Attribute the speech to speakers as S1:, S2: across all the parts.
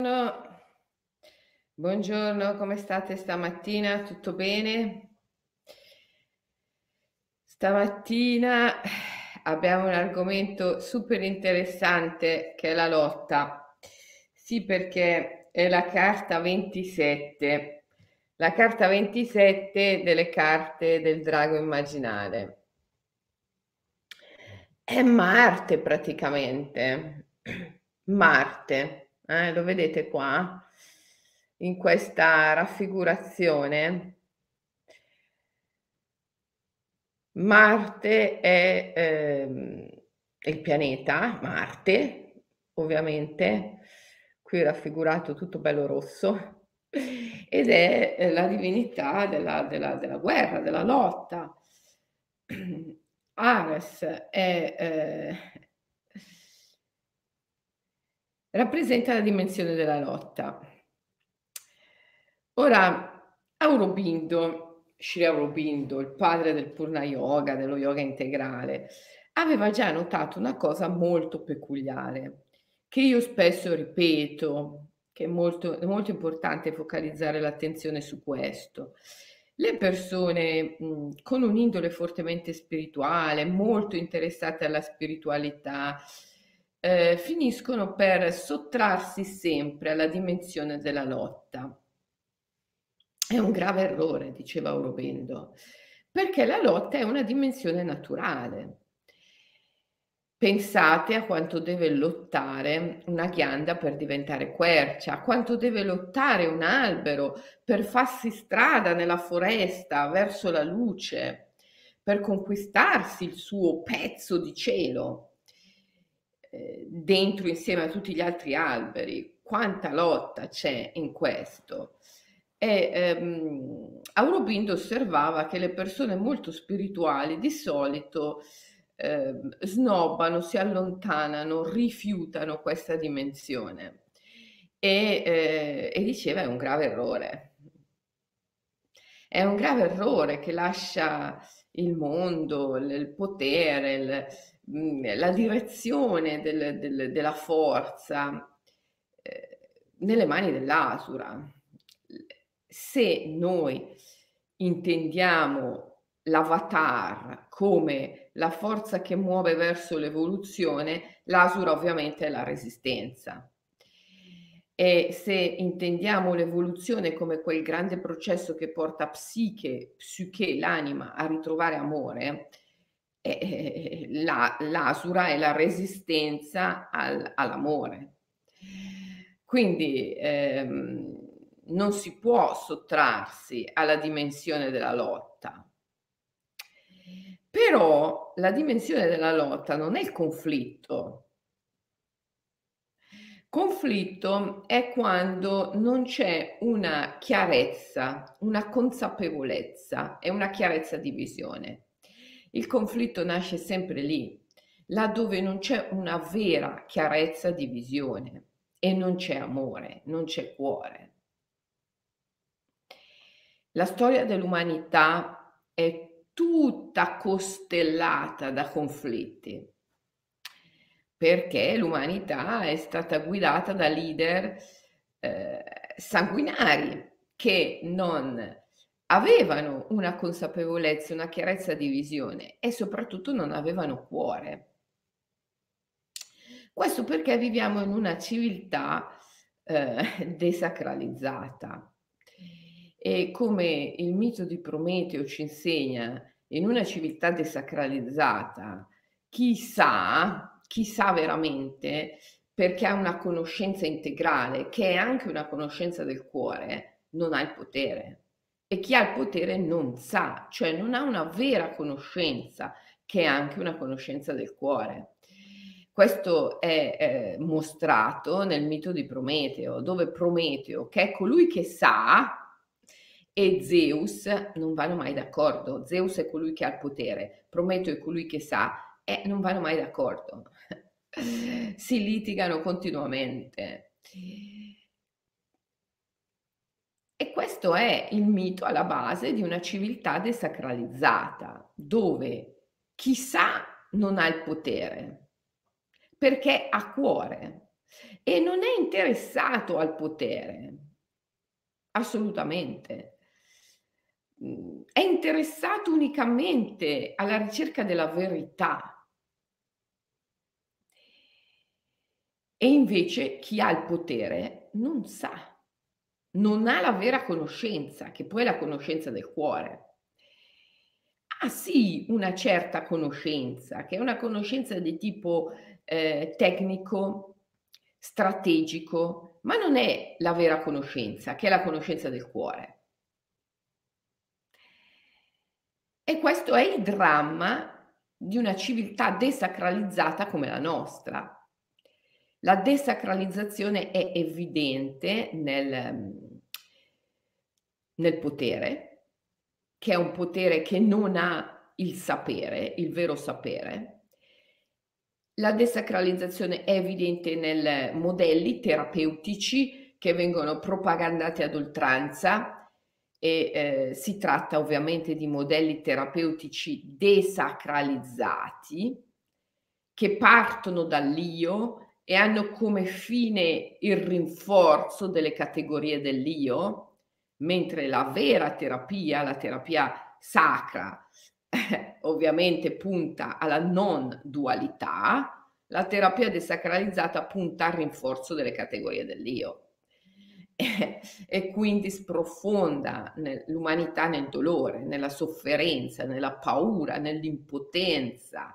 S1: Buongiorno, buongiorno, come state stamattina? Tutto bene? Stamattina abbiamo un argomento super interessante che è la lotta. Sì, perché è la carta 27, la carta 27 delle carte del drago immaginale. È Marte praticamente, Marte eh, lo vedete qua in questa raffigurazione. Marte è ehm, il pianeta, Marte, ovviamente, qui raffigurato tutto bello rosso, ed è eh, la divinità della, della, della guerra, della lotta. Ares è eh, rappresenta la dimensione della lotta. Ora, Aurobindo, Sri Aurobindo, il padre del Purna Yoga, dello yoga integrale, aveva già notato una cosa molto peculiare, che io spesso ripeto, che è molto, è molto importante focalizzare l'attenzione su questo. Le persone mh, con un'indole fortemente spirituale, molto interessate alla spiritualità, eh, finiscono per sottrarsi sempre alla dimensione della lotta. È un grave errore, diceva Aurovendo, perché la lotta è una dimensione naturale. Pensate a quanto deve lottare una ghianda per diventare quercia, a quanto deve lottare un albero per farsi strada nella foresta verso la luce, per conquistarsi il suo pezzo di cielo. Eh, dentro insieme a tutti gli altri alberi, quanta lotta c'è in questo. E ehm, Aurobindo osservava che le persone molto spirituali di solito eh, snobbano, si allontanano, rifiutano questa dimensione e, eh, e diceva è un grave errore. È un grave errore che lascia il mondo, il potere, il, Mhmm, la direzione del, del, della forza eh, nelle mani dell'Asura. Se noi intendiamo l'avatar come la forza che muove verso l'evoluzione, l'Asura ovviamente è la resistenza. E se intendiamo l'evoluzione come quel grande processo che porta psiche, psiche, l'anima a ritrovare amore, eh, la, l'asura è la resistenza al, all'amore. Quindi ehm, non si può sottrarsi alla dimensione della lotta. Però la dimensione della lotta non è il conflitto. Conflitto è quando non c'è una chiarezza, una consapevolezza e una chiarezza di visione. Il conflitto nasce sempre lì, laddove non c'è una vera chiarezza di visione e non c'è amore, non c'è cuore. La storia dell'umanità è tutta costellata da conflitti, perché l'umanità è stata guidata da leader eh, sanguinari che non avevano una consapevolezza, una chiarezza di visione e soprattutto non avevano cuore. Questo perché viviamo in una civiltà eh, desacralizzata e come il mito di Prometeo ci insegna, in una civiltà desacralizzata, chi sa, chi sa veramente, perché ha una conoscenza integrale, che è anche una conoscenza del cuore, non ha il potere e chi ha il potere non sa, cioè non ha una vera conoscenza, che è anche una conoscenza del cuore. Questo è eh, mostrato nel mito di Prometeo, dove Prometeo, che è colui che sa, e Zeus non vanno mai d'accordo. Zeus è colui che ha il potere, Prometeo è colui che sa e non vanno mai d'accordo. si litigano continuamente. E questo è il mito alla base di una civiltà desacralizzata, dove chi sa non ha il potere, perché ha cuore, e non è interessato al potere, assolutamente. È interessato unicamente alla ricerca della verità. E invece chi ha il potere non sa, non ha la vera conoscenza, che poi è la conoscenza del cuore. Ha sì una certa conoscenza, che è una conoscenza di tipo eh, tecnico, strategico, ma non è la vera conoscenza, che è la conoscenza del cuore. E questo è il dramma di una civiltà desacralizzata come la nostra. La desacralizzazione è evidente nel, nel potere, che è un potere che non ha il sapere, il vero sapere. La desacralizzazione è evidente nei modelli terapeutici che vengono propagandati ad oltranza, e eh, si tratta ovviamente di modelli terapeutici desacralizzati che partono dall'io e hanno come fine il rinforzo delle categorie dell'io, mentre la vera terapia, la terapia sacra, ovviamente punta alla non dualità, la terapia desacralizzata punta al rinforzo delle categorie dell'io. E quindi sprofonda l'umanità nel dolore, nella sofferenza, nella paura, nell'impotenza,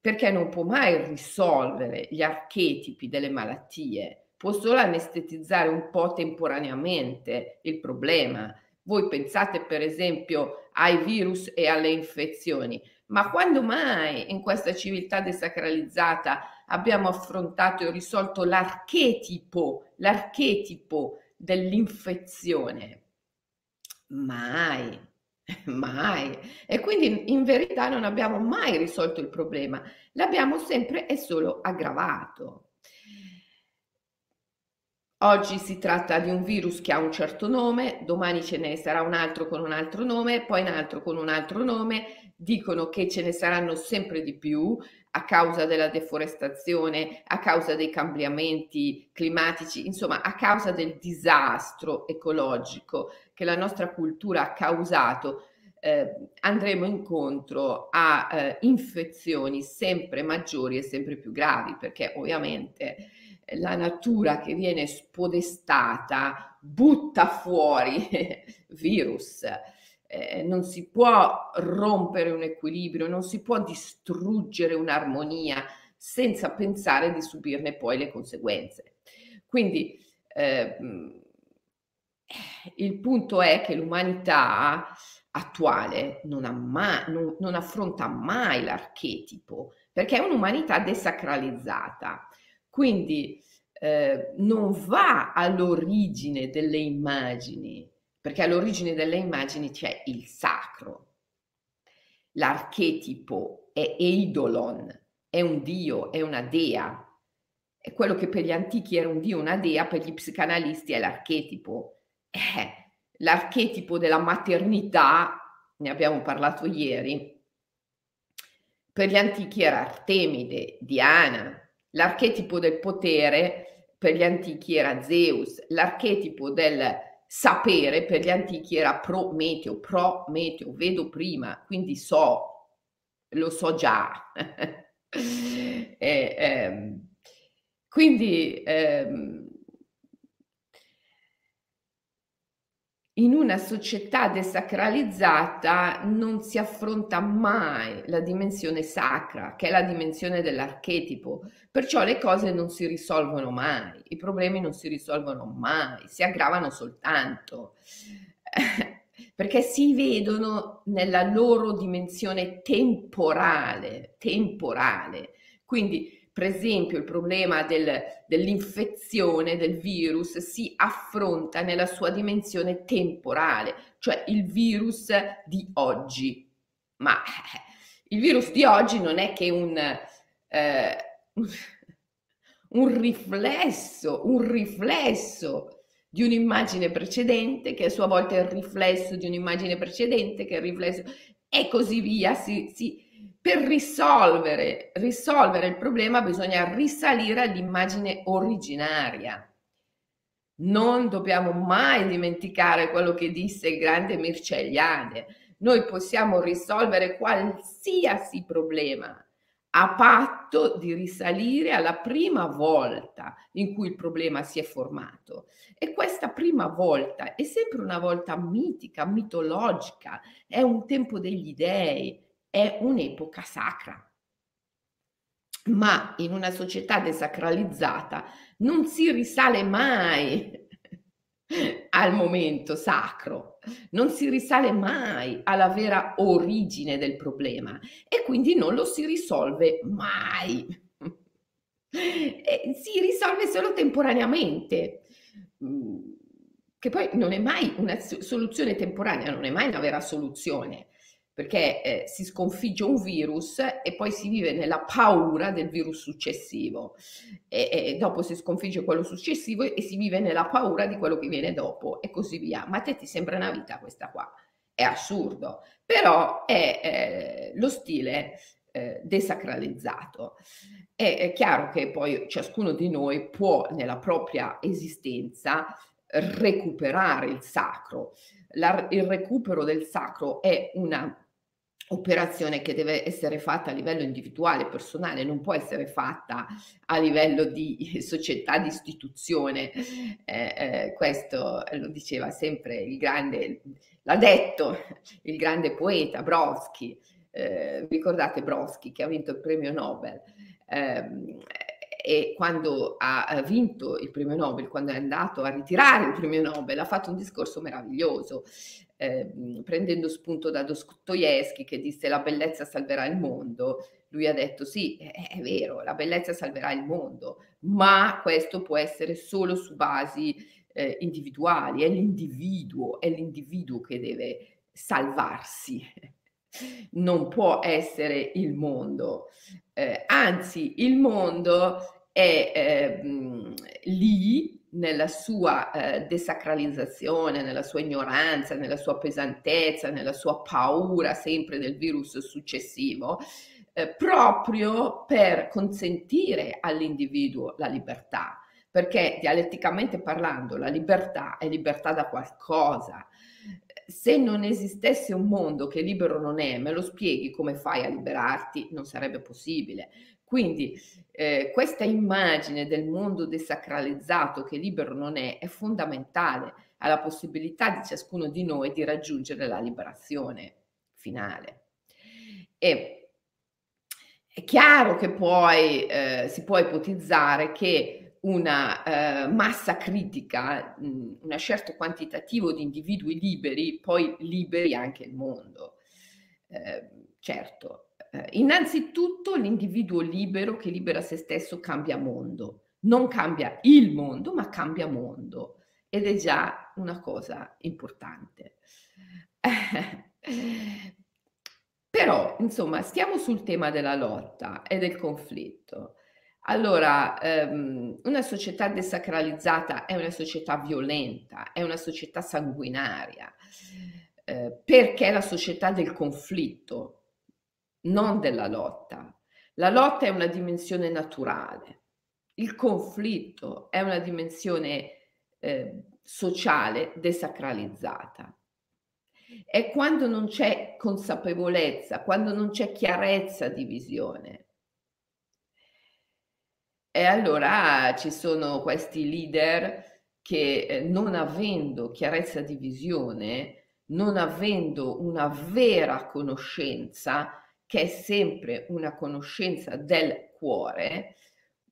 S1: perché non può mai risolvere gli archetipi delle malattie, può solo anestetizzare un po' temporaneamente il problema. Voi pensate per esempio ai virus e alle infezioni, ma quando mai in questa civiltà desacralizzata abbiamo affrontato e risolto l'archetipo, l'archetipo dell'infezione? Mai, mai. E quindi in verità non abbiamo mai risolto il problema, l'abbiamo sempre e solo aggravato. Oggi si tratta di un virus che ha un certo nome, domani ce ne sarà un altro con un altro nome, poi un altro con un altro nome, dicono che ce ne saranno sempre di più a causa della deforestazione, a causa dei cambiamenti climatici, insomma a causa del disastro ecologico che la nostra cultura ha causato. Eh, andremo incontro a eh, infezioni sempre maggiori e sempre più gravi perché ovviamente la natura che viene spodestata butta fuori virus. Eh, non si può rompere un equilibrio, non si può distruggere un'armonia senza pensare di subirne poi le conseguenze. Quindi eh, il punto è che l'umanità attuale non, mai, non, non affronta mai l'archetipo, perché è un'umanità desacralizzata. Quindi eh, non va all'origine delle immagini, perché all'origine delle immagini c'è il sacro. L'archetipo è eidolon, è un dio, è una dea. È quello che per gli antichi era un dio, una dea, per gli psicanalisti è l'archetipo. Eh, l'archetipo della maternità, ne abbiamo parlato ieri, per gli antichi era Artemide, Diana. L'archetipo del potere per gli antichi era Zeus. L'archetipo del sapere per gli antichi era Prometeo, Prometeo, vedo prima, quindi so, lo so già. e, ehm, quindi ehm, in una società desacralizzata non si affronta mai la dimensione sacra, che è la dimensione dell'archetipo. Perciò le cose non si risolvono mai, i problemi non si risolvono mai, si aggravano soltanto. perché si vedono nella loro dimensione temporale, temporale. Quindi per esempio il problema del, dell'infezione del virus si affronta nella sua dimensione temporale, cioè il virus di oggi. Ma il virus di oggi non è che un, eh, un riflesso, un riflesso di un'immagine precedente, che a sua volta è il riflesso di un'immagine precedente, che è il riflesso, e così via. Si, si, per risolvere, risolvere il problema bisogna risalire all'immagine originaria. Non dobbiamo mai dimenticare quello che disse il grande Mircea Eliade. Noi possiamo risolvere qualsiasi problema a patto di risalire alla prima volta in cui il problema si è formato. E questa prima volta è sempre una volta mitica, mitologica, è un tempo degli dei, è un'epoca sacra. Ma in una società desacralizzata non si risale mai al momento sacro, non si risale mai alla vera origine del problema e quindi non lo si risolve mai. E si risolve solo temporaneamente, mm, che poi non è mai una soluzione temporanea, non è mai una vera soluzione perché eh, si sconfigge un virus e poi si vive nella paura del virus successivo e, e, dopo si sconfigge quello successivo e si vive nella paura di quello che viene dopo e così via. Ma a te ti sembra una vita questa qua? È assurdo, però è eh, lo stile eh, desacralizzato. È, è chiaro che poi ciascuno di noi può nella propria esistenza recuperare il sacro. La, il recupero del sacro è una operazione che deve essere fatta a livello individuale, personale, non può essere fatta a livello di società, di istituzione. Eh, eh, questo lo diceva sempre il grande, l'ha detto il grande poeta Brodsky, eh, ricordate Brodsky che ha vinto il premio Nobel. Eh, e quando ha vinto il premio Nobel, quando è andato a ritirare il premio Nobel, ha fatto un discorso meraviglioso, eh, prendendo spunto da Dostoevsky che disse la bellezza salverà il mondo. Lui ha detto sì, è, è vero, la bellezza salverà il mondo, ma questo può essere solo su basi eh, individuali, è l'individuo, è l'individuo che deve salvarsi non può essere il mondo. Eh, anzi, il mondo è eh, lì nella sua eh, desacralizzazione, nella sua ignoranza, nella sua pesantezza, nella sua paura sempre del virus successivo, eh, proprio per consentire all'individuo la libertà. Perché dialetticamente parlando, la libertà è libertà da qualcosa, se non esistesse un mondo che libero non è, me lo spieghi come fai a liberarti? Non sarebbe possibile. Quindi eh, questa immagine del mondo desacralizzato che libero non è è fondamentale alla possibilità di ciascuno di noi di raggiungere la liberazione finale. E è chiaro che poi eh, si può ipotizzare che una eh, massa critica, mh, un certo quantitativo di individui liberi, poi liberi anche il mondo. Eh, certo, eh, innanzitutto l'individuo libero che libera se stesso cambia mondo, non cambia il mondo, ma cambia mondo ed è già una cosa importante. Però, insomma, stiamo sul tema della lotta e del conflitto. Allora, ehm, una società desacralizzata è una società violenta, è una società sanguinaria, eh, perché è la società del conflitto, non della lotta. La lotta è una dimensione naturale, il conflitto è una dimensione eh, sociale desacralizzata. È quando non c'è consapevolezza, quando non c'è chiarezza di visione, e allora ci sono questi leader che eh, non avendo chiarezza di visione, non avendo una vera conoscenza, che è sempre una conoscenza del cuore,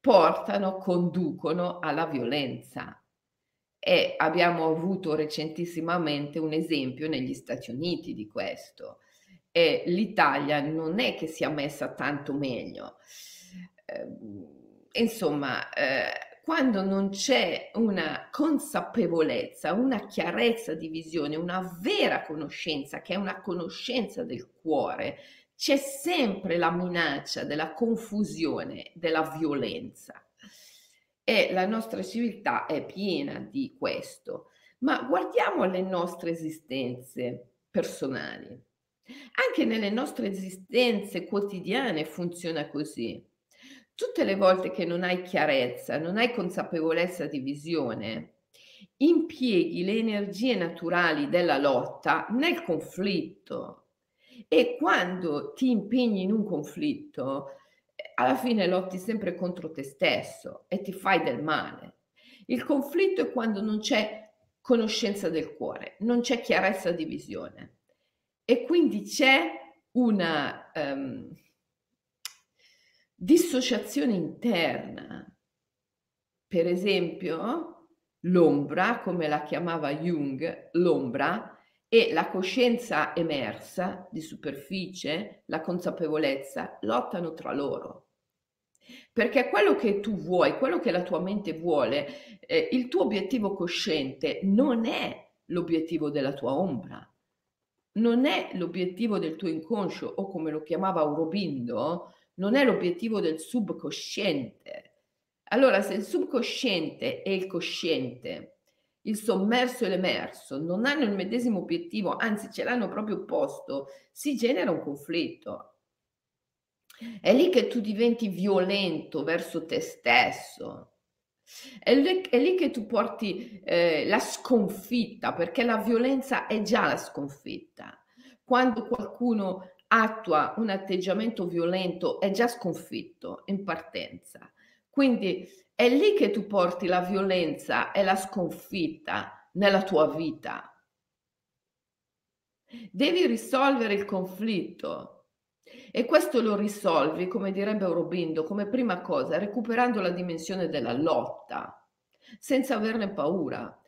S1: portano, conducono alla violenza. E abbiamo avuto recentissimamente un esempio negli Stati Uniti di questo. E l'Italia non è che sia messa tanto meglio. Eh, insomma, eh, quando non c'è una consapevolezza, una chiarezza di visione, una vera conoscenza, che è una conoscenza del cuore, c'è sempre la minaccia della confusione, della violenza. E la nostra civiltà è piena di questo. Ma guardiamo le nostre esistenze personali. Anche nelle nostre esistenze quotidiane funziona così. Tutte le volte che non hai chiarezza, non hai consapevolezza di visione, impieghi le energie naturali della lotta nel conflitto e quando ti impegni in un conflitto, alla fine lotti sempre contro te stesso e ti fai del male. Il conflitto è quando non c'è conoscenza del cuore, non c'è chiarezza di visione e quindi c'è una um, dissociazione interna. Per esempio, l'ombra, come la chiamava Jung, l'ombra e la coscienza emersa di superficie, la consapevolezza, lottano tra loro. Perché quello che tu vuoi, quello che la tua mente vuole, eh, il tuo obiettivo cosciente non è l'obiettivo della tua ombra, non è l'obiettivo del tuo inconscio o come lo chiamava Aurobindo, non è l'obiettivo del subconsciente. Allora, se il subconsciente e il cosciente, il sommerso e l'emerso non hanno il medesimo obiettivo, anzi ce l'hanno proprio opposto, si genera un conflitto. È lì che tu diventi violento verso te stesso. È lì, è lì che tu porti eh, la sconfitta, perché la violenza è già la sconfitta. Quando qualcuno attua un atteggiamento violento è già sconfitto in partenza. Quindi è lì che tu porti la violenza e la sconfitta nella tua vita. Devi risolvere il conflitto e questo lo risolvi, come direbbe Aurobindo, come prima cosa, recuperando la dimensione della lotta, senza averne paura,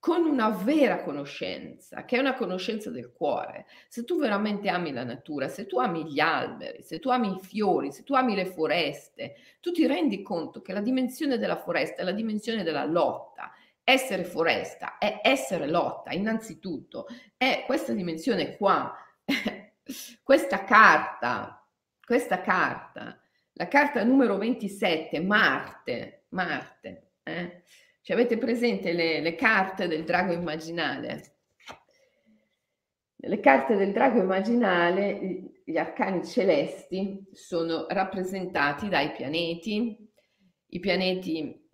S1: con una vera conoscenza, che è una conoscenza del cuore. Se tu veramente ami la natura, se tu ami gli alberi, se tu ami i fiori, se tu ami le foreste, tu ti rendi conto che la dimensione della foresta è la dimensione della lotta. Essere foresta è essere lotta, innanzitutto, è questa dimensione qua questa carta, questa carta, la carta numero 27, Marte, Marte, eh? Ci avete presente le, le carte del drago immaginale? Le carte del drago immaginale, gli arcani celesti, sono rappresentati dai pianeti, i pianeti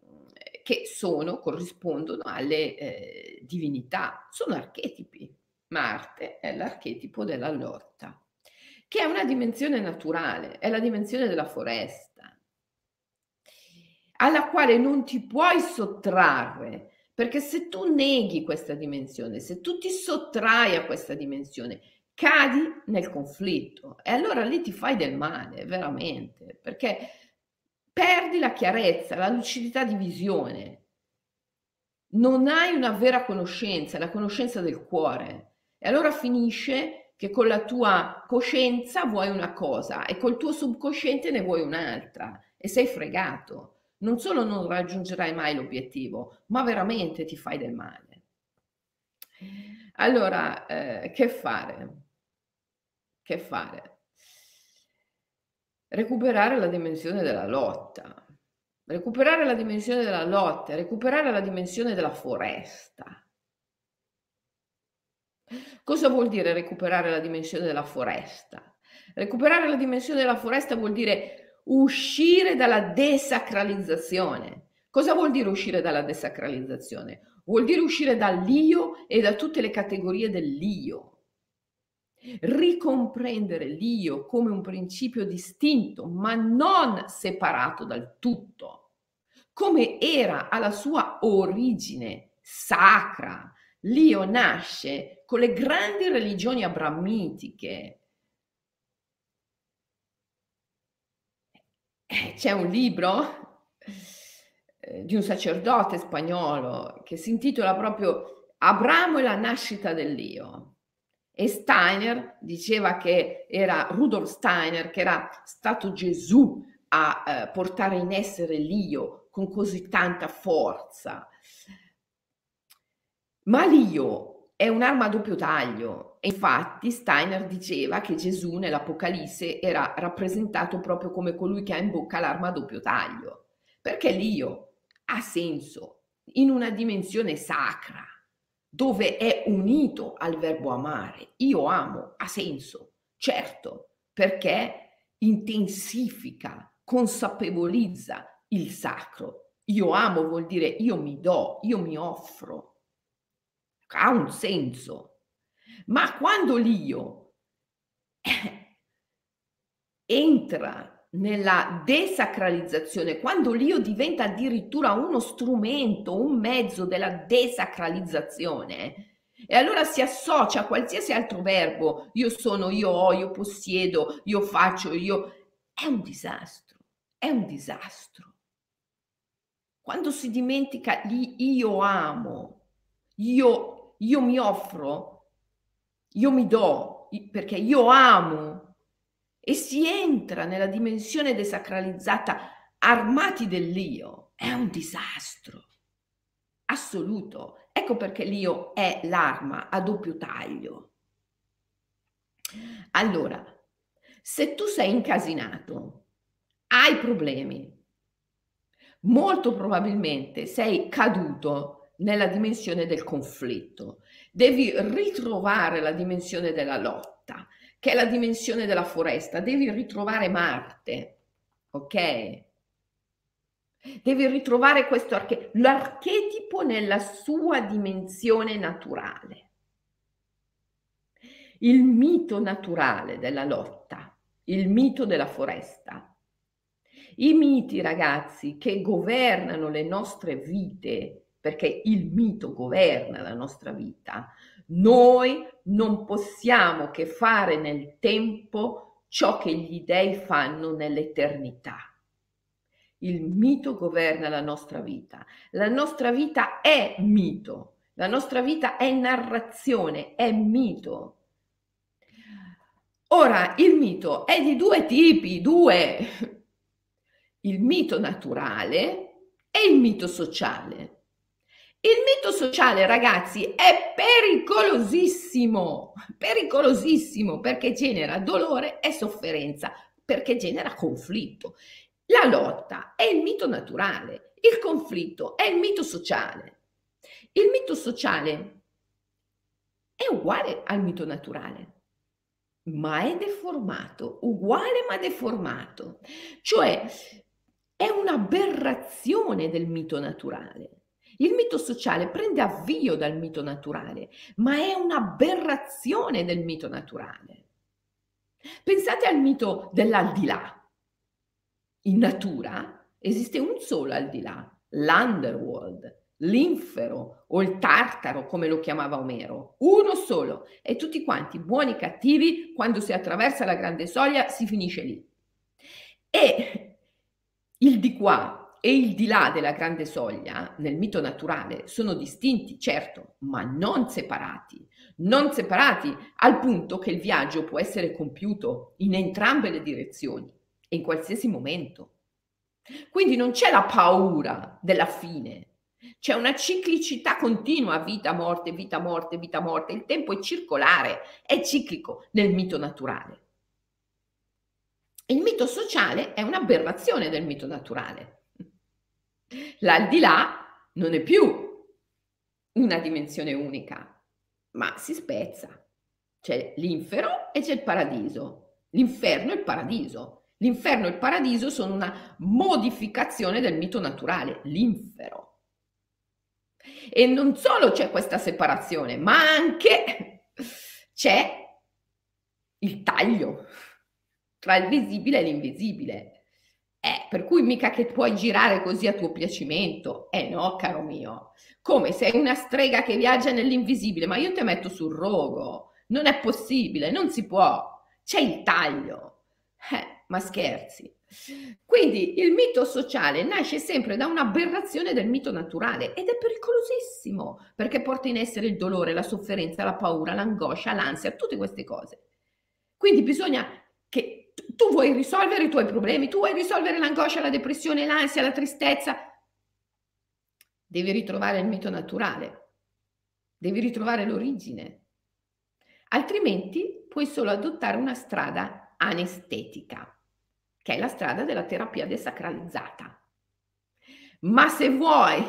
S1: che sono, corrispondono alle eh, divinità, sono archetipi. Marte è l'archetipo della lotta, che è una dimensione naturale, è la dimensione della foresta, alla quale non ti puoi sottrarre, perché se tu neghi questa dimensione, se tu ti sottrai a questa dimensione, cadi nel conflitto e allora lì ti fai del male, veramente, perché perdi la chiarezza, la lucidità di visione. Non hai una vera conoscenza, la conoscenza del cuore. E allora finisce che con la tua coscienza vuoi una cosa e col tuo subconsciente ne vuoi un'altra e sei fregato. Non solo non raggiungerai mai l'obiettivo, ma veramente ti fai del male. Allora, eh, che fare? Che fare? Recuperare la dimensione della lotta, recuperare la dimensione della lotta, recuperare la dimensione della foresta Cosa vuol dire recuperare la dimensione della foresta? Recuperare la dimensione della foresta vuol dire uscire dalla desacralizzazione. Cosa vuol dire uscire dalla desacralizzazione? Vuol dire uscire dall'io e da tutte le categorie dell'io. Ricomprendere l'io come un principio distinto, ma non separato dal tutto, come era alla sua origine sacra, L'io nasce con le grandi religioni abramitiche. Eh, c'è un libro eh, di un sacerdote spagnolo che si intitola proprio Abramo e la nascita dell'io. E Steiner diceva che era Rudolf Steiner, che era stato Gesù a eh, portare in essere l'io con così tanta forza. Ma l'io è un'arma a doppio taglio. E infatti Steiner diceva che Gesù nell'Apocalisse era rappresentato proprio come colui che ha in bocca l'arma a doppio taglio, perché l'io ha senso in una dimensione sacra, dove è unito al verbo amare. Io amo, ha senso, certo, perché intensifica, consapevolizza il sacro. Io amo vuol dire io mi do, io mi offro. Ha un senso. Ma quando l'io entra nella desacralizzazione, quando l'io diventa addirittura uno strumento, un mezzo della desacralizzazione, e allora si associa a qualsiasi altro verbo, io sono, io ho, io possiedo, io faccio, io... È un disastro, è un disastro. Quando si dimentica di io amo, io, io mi offro, io mi do, perché io amo, e si entra nella dimensione desacralizzata armati dell'io, è un disastro assoluto. Ecco perché l'io è l'arma a doppio taglio. Allora, se tu sei incasinato, hai problemi, molto probabilmente sei caduto nella dimensione del conflitto. Devi ritrovare la dimensione della lotta che è la dimensione della foresta, devi ritrovare Marte, ok? Devi ritrovare questo arche- l'archetipo nella sua dimensione naturale. Il mito naturale della lotta, il mito della foresta. I miti, ragazzi, che governano le nostre vite, perché il mito governa la nostra vita, noi non possiamo che fare nel tempo ciò che gli dei fanno nell'eternità. Il mito governa la nostra vita. La nostra vita è mito. La nostra vita è narrazione, è mito. Ora, il mito è di due tipi, due. Il mito naturale e il mito sociale. Il mito sociale, ragazzi, è pericolosissimo, pericolosissimo perché genera dolore e sofferenza, perché genera conflitto. La lotta è il mito naturale, il conflitto è il mito sociale. Il mito sociale è uguale al mito naturale, ma è deformato, uguale ma deformato. Cioè è un'aberrazione del mito naturale. Il mito sociale prende avvio dal mito naturale, ma è un'aberrazione del mito naturale. Pensate al mito dell'aldilà. In natura esiste un solo aldilà, l'underworld, l'infero o il tartaro, come lo chiamava Omero. Uno solo. E tutti quanti, buoni e cattivi, quando si attraversa la grande soglia si finisce lì. E il di qua e il di là della grande soglia, nel mito naturale, sono distinti, certo, ma non separati. Non separati al punto che il viaggio può essere compiuto in entrambe le direzioni e in qualsiasi momento. Quindi non c'è la paura della fine, c'è una ciclicità continua, vita, morte, vita, morte, vita, morte. Il tempo è circolare, è ciclico nel mito naturale. Il mito sociale è un'aberrazione del mito naturale. L'aldilà non è più una dimensione unica, ma si spezza. C'è l'infero e c'è il paradiso. L'inferno e il paradiso. L'inferno e il paradiso sono una modificazione del mito naturale, l'infero. E non solo c'è questa separazione, ma anche c'è il taglio tra il visibile e l'invisibile. Eh, per cui mica che puoi girare così a tuo piacimento. Eh no, caro mio. Come sei una strega che viaggia nell'invisibile, ma io ti metto sul rogo. Non è possibile, non si può. C'è il taglio. Eh, ma scherzi. Quindi il mito sociale nasce sempre da un'aberrazione del mito naturale ed è pericolosissimo perché porta in essere il dolore, la sofferenza, la paura, l'angoscia, l'ansia, tutte queste cose. Quindi bisogna che tu vuoi risolvere i tuoi problemi, tu vuoi risolvere l'angoscia, la depressione, l'ansia, la tristezza. Devi ritrovare il mito naturale, devi ritrovare l'origine. Altrimenti puoi solo adottare una strada anestetica, che è la strada della terapia desacralizzata. Ma se vuoi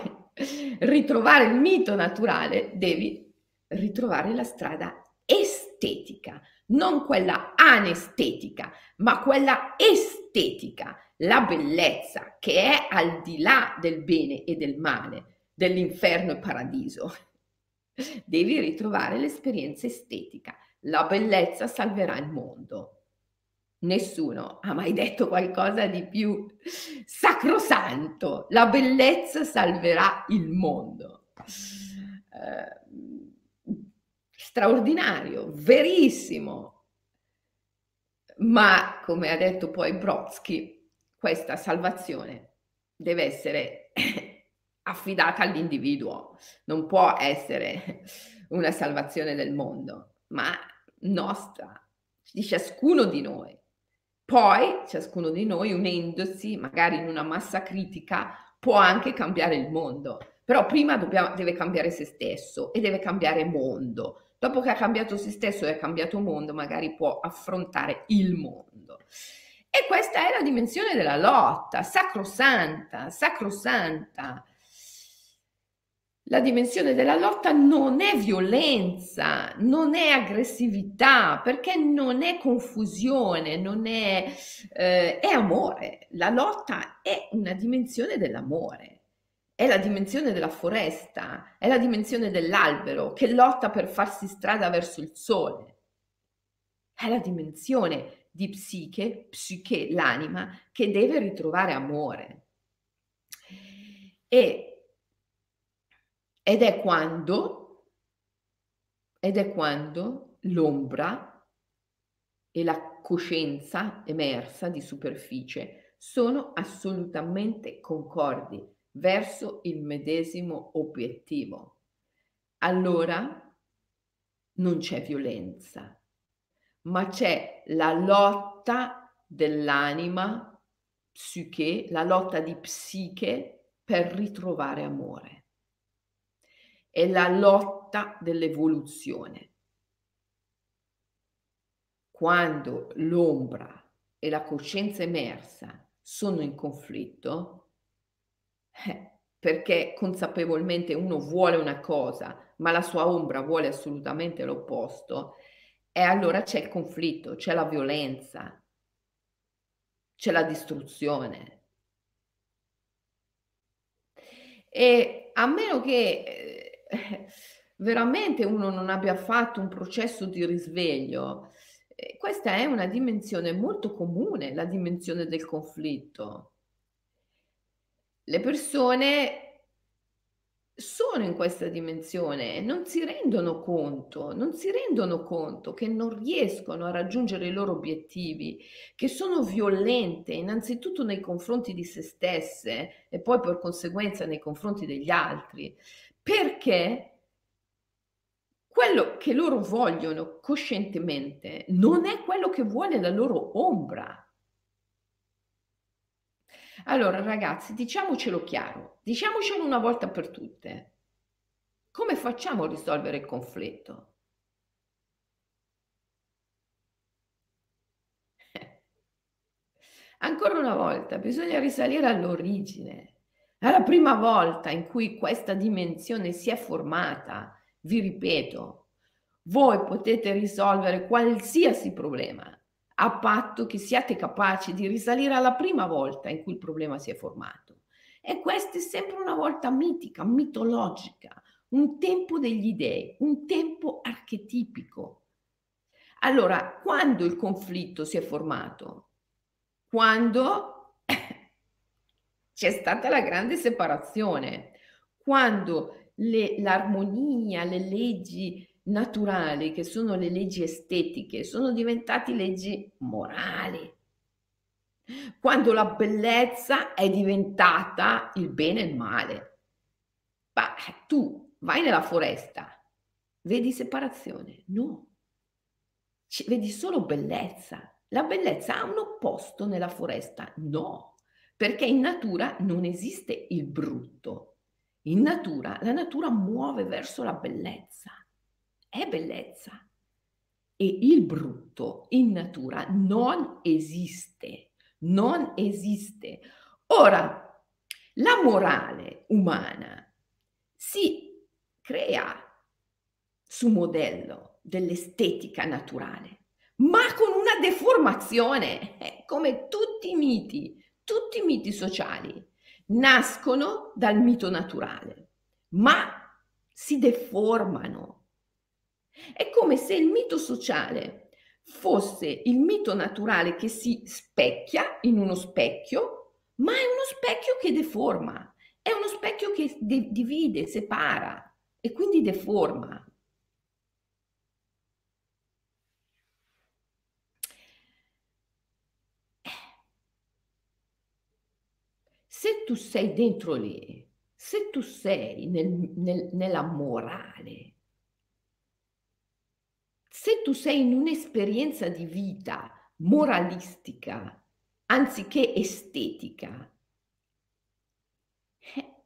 S1: ritrovare il mito naturale, devi ritrovare la strada estetica, non quella anestetica, ma quella estetica, la bellezza che è al di là del bene e del male, dell'inferno e paradiso. Devi ritrovare l'esperienza estetica. La bellezza salverà il mondo. Nessuno ha mai detto qualcosa di più sacrosanto. La bellezza salverà il mondo. Eh, straordinario, verissimo. Ma, come ha detto poi Brodsky, questa salvazione deve essere affidata all'individuo, non può essere una salvazione del mondo, ma nostra, di ciascuno di noi. Poi ciascuno di noi, unendosi magari in una massa critica, può anche cambiare il mondo. Però prima dobbiamo, deve cambiare se stesso e deve cambiare mondo. Dopo che ha cambiato se stesso e ha cambiato mondo, magari può affrontare il mondo. E questa è la dimensione della lotta, sacrosanta, sacrosanta. La dimensione della lotta non è violenza, non è aggressività, perché non è confusione, non è, eh, è amore. La lotta è una dimensione dell'amore, è la dimensione della foresta, è la dimensione dell'albero che lotta per farsi strada verso il sole. È la dimensione di psiche, psiche, l'anima, che deve ritrovare amore. E ed è quando, ed è quando l'ombra e la coscienza emersa di superficie sono assolutamente concordi verso il medesimo obiettivo. Allora non c'è violenza, ma c'è la lotta dell'anima, psiche, la lotta di psiche per ritrovare amore è la lotta dell'evoluzione. Quando l'ombra e la coscienza emersa sono in conflitto, eh, perché consapevolmente uno vuole una cosa, ma la sua ombra vuole assolutamente l'opposto, e allora c'è il conflitto, c'è la violenza, c'è la distruzione. E a meno che veramente uno non abbia fatto un processo di risveglio. questa è una dimensione molto comune, la dimensione del conflitto. Le persone sono in questa dimensione, non si rendono conto, non si rendono conto che non riescono a raggiungere i loro obiettivi, che sono violente innanzitutto nei confronti di se stesse e poi per conseguenza nei confronti degli altri perché quello che loro vogliono coscientemente non è quello che vuole la loro ombra. Allora ragazzi, diciamocelo chiaro, diciamocelo una volta per tutte. Come facciamo a risolvere il conflitto? Ancora una volta, bisogna risalire all'origine. È la prima volta in cui questa dimensione si è formata. Vi ripeto, voi potete risolvere qualsiasi problema a patto che siate capaci di risalire alla prima volta in cui il problema si è formato. E questa è sempre una volta mitica, mitologica, un tempo degli dei, un tempo archetipico. Allora, quando il conflitto si è formato? Quando c'è stata la grande separazione, quando le, l'armonia, le leggi naturali, che sono le leggi estetiche, sono diventate leggi morali. Quando la bellezza è diventata il bene e il male. Ma tu vai nella foresta, vedi separazione? No, C- vedi solo bellezza. La bellezza ha un opposto nella foresta? No perché in natura non esiste il brutto. In natura, la natura muove verso la bellezza. È bellezza. E il brutto in natura non esiste. Non esiste. Ora, la morale umana si crea su modello dell'estetica naturale, ma con una deformazione, eh, come tutti i miti, tutti i miti sociali nascono dal mito naturale, ma si deformano. È come se il mito sociale fosse il mito naturale che si specchia in uno specchio, ma è uno specchio che deforma, è uno specchio che divide, separa e quindi deforma. Se tu sei dentro lì, se tu sei nel, nel, nella morale, se tu sei in un'esperienza di vita moralistica anziché estetica, eh,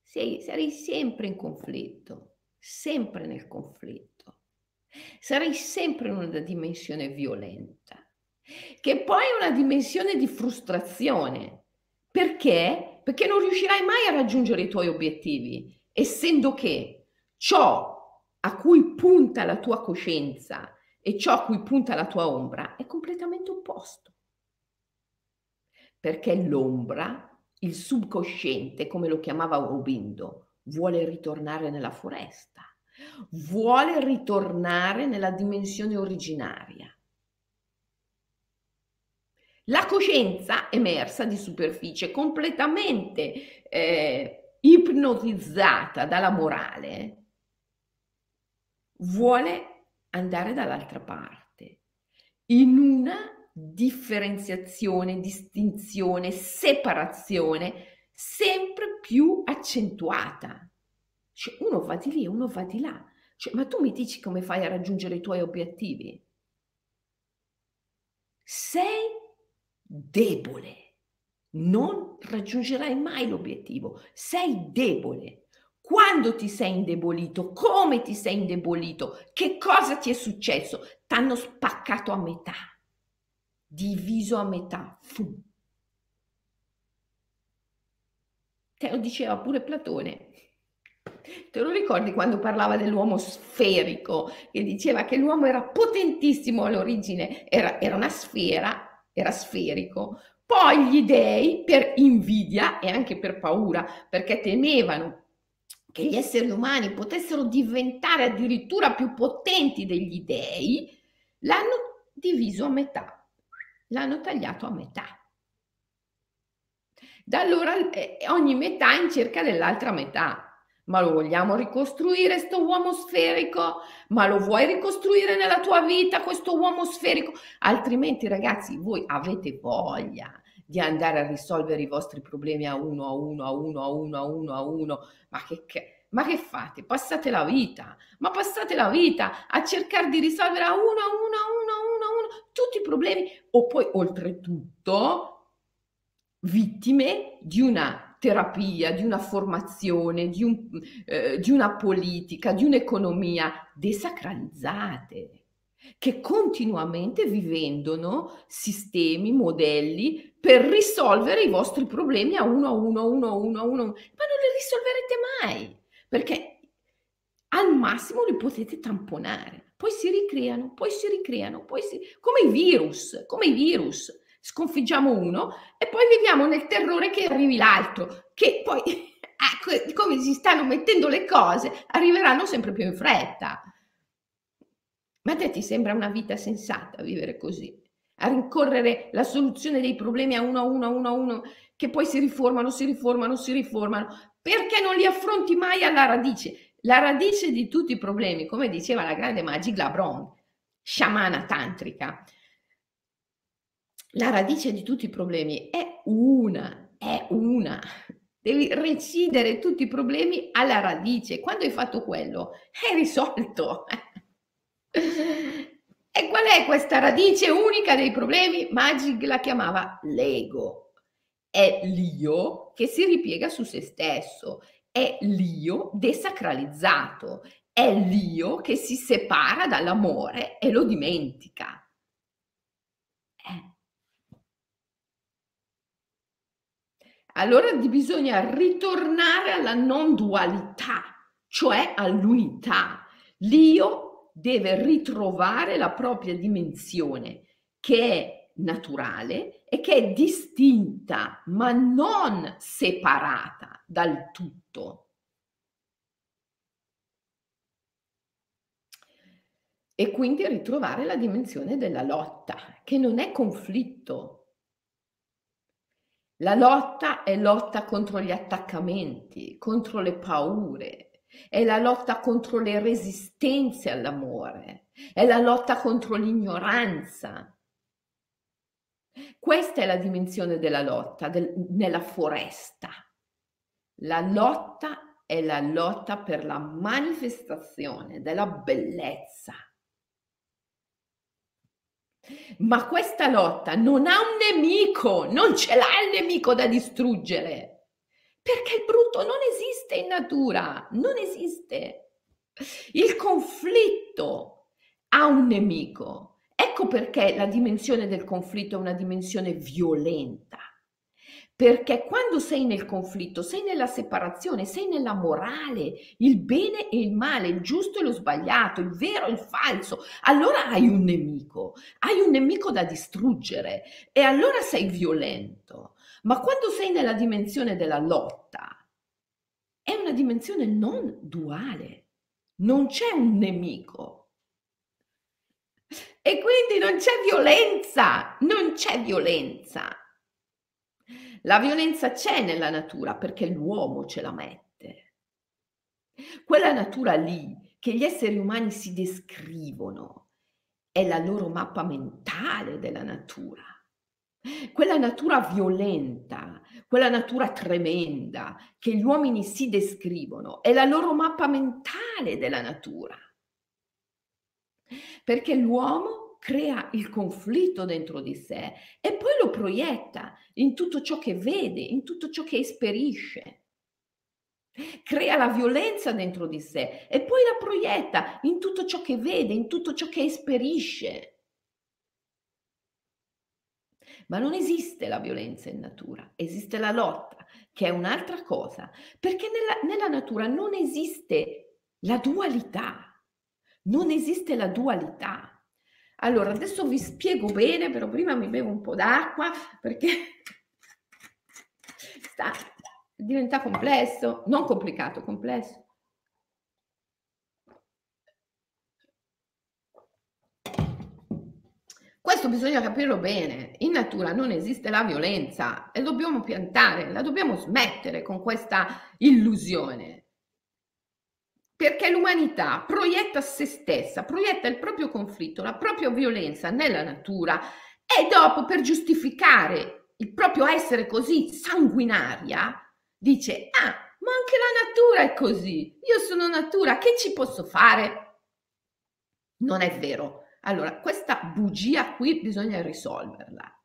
S1: sei, sarai sempre in conflitto, sempre nel conflitto. Sarai sempre in una dimensione violenta, che poi è una dimensione di frustrazione, perché? Perché non riuscirai mai a raggiungere i tuoi obiettivi, essendo che ciò a cui punta la tua coscienza e ciò a cui punta la tua ombra è completamente opposto. Perché l'ombra, il subconsciente, come lo chiamava Aurobindo, vuole ritornare nella foresta, vuole ritornare nella dimensione originaria. La coscienza emersa di superficie, completamente eh, ipnotizzata dalla morale, vuole andare dall'altra parte, in una differenziazione, distinzione, separazione sempre più accentuata. Cioè uno va di lì e uno va di là. Cioè, ma tu mi dici come fai a raggiungere i tuoi obiettivi? Sei debole. Non raggiungerai mai l'obiettivo. Sei debole. Quando ti sei indebolito? Come ti sei indebolito? Che cosa ti è successo? T'hanno spaccato a metà, diviso a metà. Fu. Te lo diceva pure Platone. Te lo ricordi quando parlava dell'uomo sferico, che diceva che l'uomo era potentissimo all'origine, era, era una sfera era sferico. Poi gli dei, per invidia e anche per paura, perché temevano che gli esseri umani potessero diventare addirittura più potenti degli dei, l'hanno diviso a metà, l'hanno tagliato a metà. Da allora eh, ogni metà in cerca dell'altra metà. Ma lo vogliamo ricostruire questo uomo sferico? Ma lo vuoi ricostruire nella tua vita questo uomo sferico? Altrimenti ragazzi voi avete voglia di andare a risolvere i vostri problemi a uno, a uno, a uno, a uno, a uno, a uno. Ma che, che, ma che fate? Passate la vita, ma passate la vita a cercare di risolvere a uno, a uno, a uno, a uno, a uno, tutti i problemi. O poi oltretutto vittime di una terapia, di una formazione, di, un, eh, di una politica, di un'economia desacralizzate che continuamente vi vendono sistemi, modelli per risolvere i vostri problemi a uno a uno, a uno a uno a uno, ma non li risolverete mai, perché al massimo li potete tamponare, poi si ricreano, poi si ricreano, poi si... come i virus, come i virus. Sconfiggiamo uno e poi viviamo nel terrore che arrivi l'altro, che poi, ecco, come si stanno mettendo le cose, arriveranno sempre più in fretta. Ma a te ti sembra una vita sensata vivere così? A rincorrere la soluzione dei problemi a uno a uno a uno a uno, che poi si riformano, si riformano, si riformano, perché non li affronti mai alla radice? La radice di tutti i problemi, come diceva la grande Maggie Glabron, sciamana tantrica, la radice di tutti i problemi è una, è una. Devi recidere tutti i problemi alla radice. Quando hai fatto quello, è risolto. e qual è questa radice unica dei problemi? Magic la chiamava l'ego. È l'io che si ripiega su se stesso, è l'io desacralizzato, è l'io che si separa dall'amore e lo dimentica. allora bisogna ritornare alla non dualità, cioè all'unità. L'io deve ritrovare la propria dimensione che è naturale e che è distinta, ma non separata dal tutto. E quindi ritrovare la dimensione della lotta, che non è conflitto. La lotta è lotta contro gli attaccamenti, contro le paure, è la lotta contro le resistenze all'amore, è la lotta contro l'ignoranza. Questa è la dimensione della lotta del, nella foresta. La lotta è la lotta per la manifestazione della bellezza. Ma questa lotta non ha un nemico, non ce l'ha il nemico da distruggere. Perché il brutto non esiste in natura, non esiste. Il conflitto ha un nemico. Ecco perché la dimensione del conflitto è una dimensione violenta. Perché quando sei nel conflitto, sei nella separazione, sei nella morale, il bene e il male, il giusto e lo sbagliato, il vero e il falso, allora hai un nemico, hai un nemico da distruggere e allora sei violento. Ma quando sei nella dimensione della lotta, è una dimensione non duale, non c'è un nemico. E quindi non c'è violenza, non c'è violenza. La violenza c'è nella natura perché l'uomo ce la mette. Quella natura lì che gli esseri umani si descrivono è la loro mappa mentale della natura. Quella natura violenta, quella natura tremenda che gli uomini si descrivono, è la loro mappa mentale della natura. Perché l'uomo crea il conflitto dentro di sé e poi lo proietta in tutto ciò che vede, in tutto ciò che esperisce. Crea la violenza dentro di sé e poi la proietta in tutto ciò che vede, in tutto ciò che esperisce. Ma non esiste la violenza in natura, esiste la lotta, che è un'altra cosa, perché nella, nella natura non esiste la dualità, non esiste la dualità. Allora, adesso vi spiego bene, però prima mi bevo un po' d'acqua perché sta, diventa complesso, non complicato, complesso. Questo bisogna capirlo bene. In natura non esiste la violenza e dobbiamo piantare, la dobbiamo smettere con questa illusione. Perché l'umanità proietta se stessa, proietta il proprio conflitto, la propria violenza nella natura e dopo per giustificare il proprio essere così sanguinaria dice ah ma anche la natura è così, io sono natura, che ci posso fare? Non è vero, allora, questa bugia qui bisogna risolverla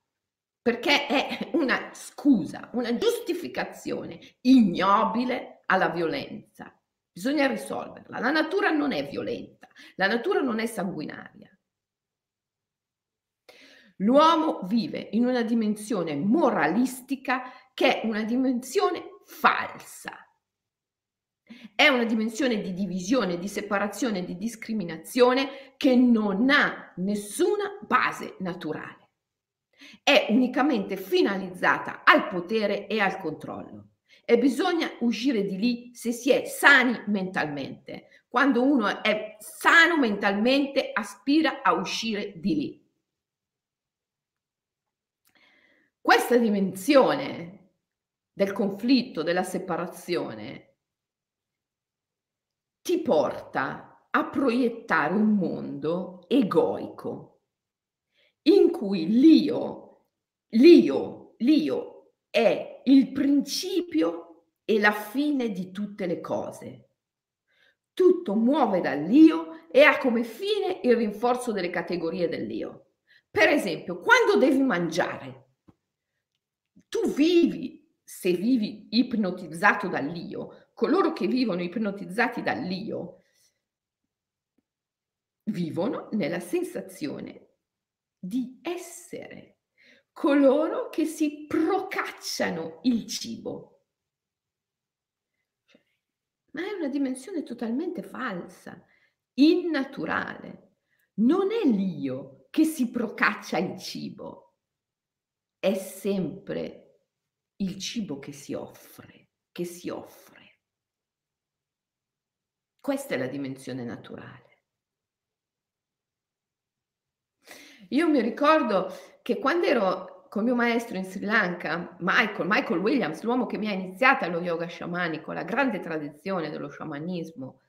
S1: perché è una scusa, una giustificazione ignobile alla violenza. Bisogna risolverla. La natura non è violenta, la natura non è sanguinaria. L'uomo vive in una dimensione moralistica che è una dimensione falsa. È una dimensione di divisione, di separazione, di discriminazione che non ha nessuna base naturale. È unicamente finalizzata al potere e al controllo. E bisogna uscire di lì se si è sani mentalmente. Quando uno è sano mentalmente, aspira a uscire di lì. Questa dimensione del conflitto, della separazione, ti porta a proiettare un mondo egoico in cui l'io, l'io, l'io è il principio e la fine di tutte le cose. Tutto muove dall'io e ha come fine il rinforzo delle categorie dell'io. Per esempio, quando devi mangiare, tu vivi, se vivi ipnotizzato dall'io, coloro che vivono ipnotizzati dall'io vivono nella sensazione di essere coloro che si procacciano il cibo. Ma è una dimensione totalmente falsa. innaturale. Non è l'io che si procaccia il cibo, è sempre il cibo che si offre, che si offre. Questa è la dimensione naturale. Io mi ricordo che quando ero con mio maestro in Sri Lanka, Michael, Michael Williams, l'uomo che mi ha iniziato allo yoga sciamanico, la grande tradizione dello sciamanismo,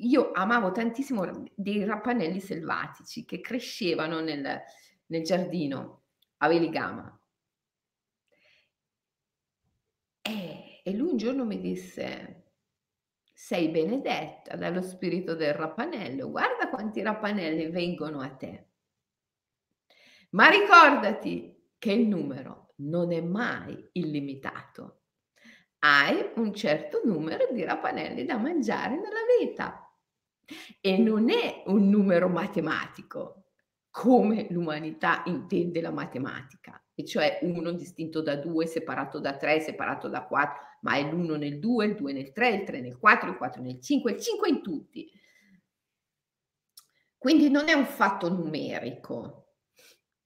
S1: io amavo tantissimo dei rappanelli selvatici che crescevano nel, nel giardino a Veligama. E, e lui un giorno mi disse, sei benedetta dallo spirito del rappanello, guarda quanti rappanelli vengono a te. Ma ricordati che il numero non è mai illimitato. Hai un certo numero di rapanelli da mangiare nella vita e non è un numero matematico come l'umanità intende la matematica, e cioè uno distinto da due, separato da tre, separato da quattro, ma è l'uno nel due, il due nel tre, il tre nel quattro, il quattro nel cinque, il cinque in tutti. Quindi non è un fatto numerico,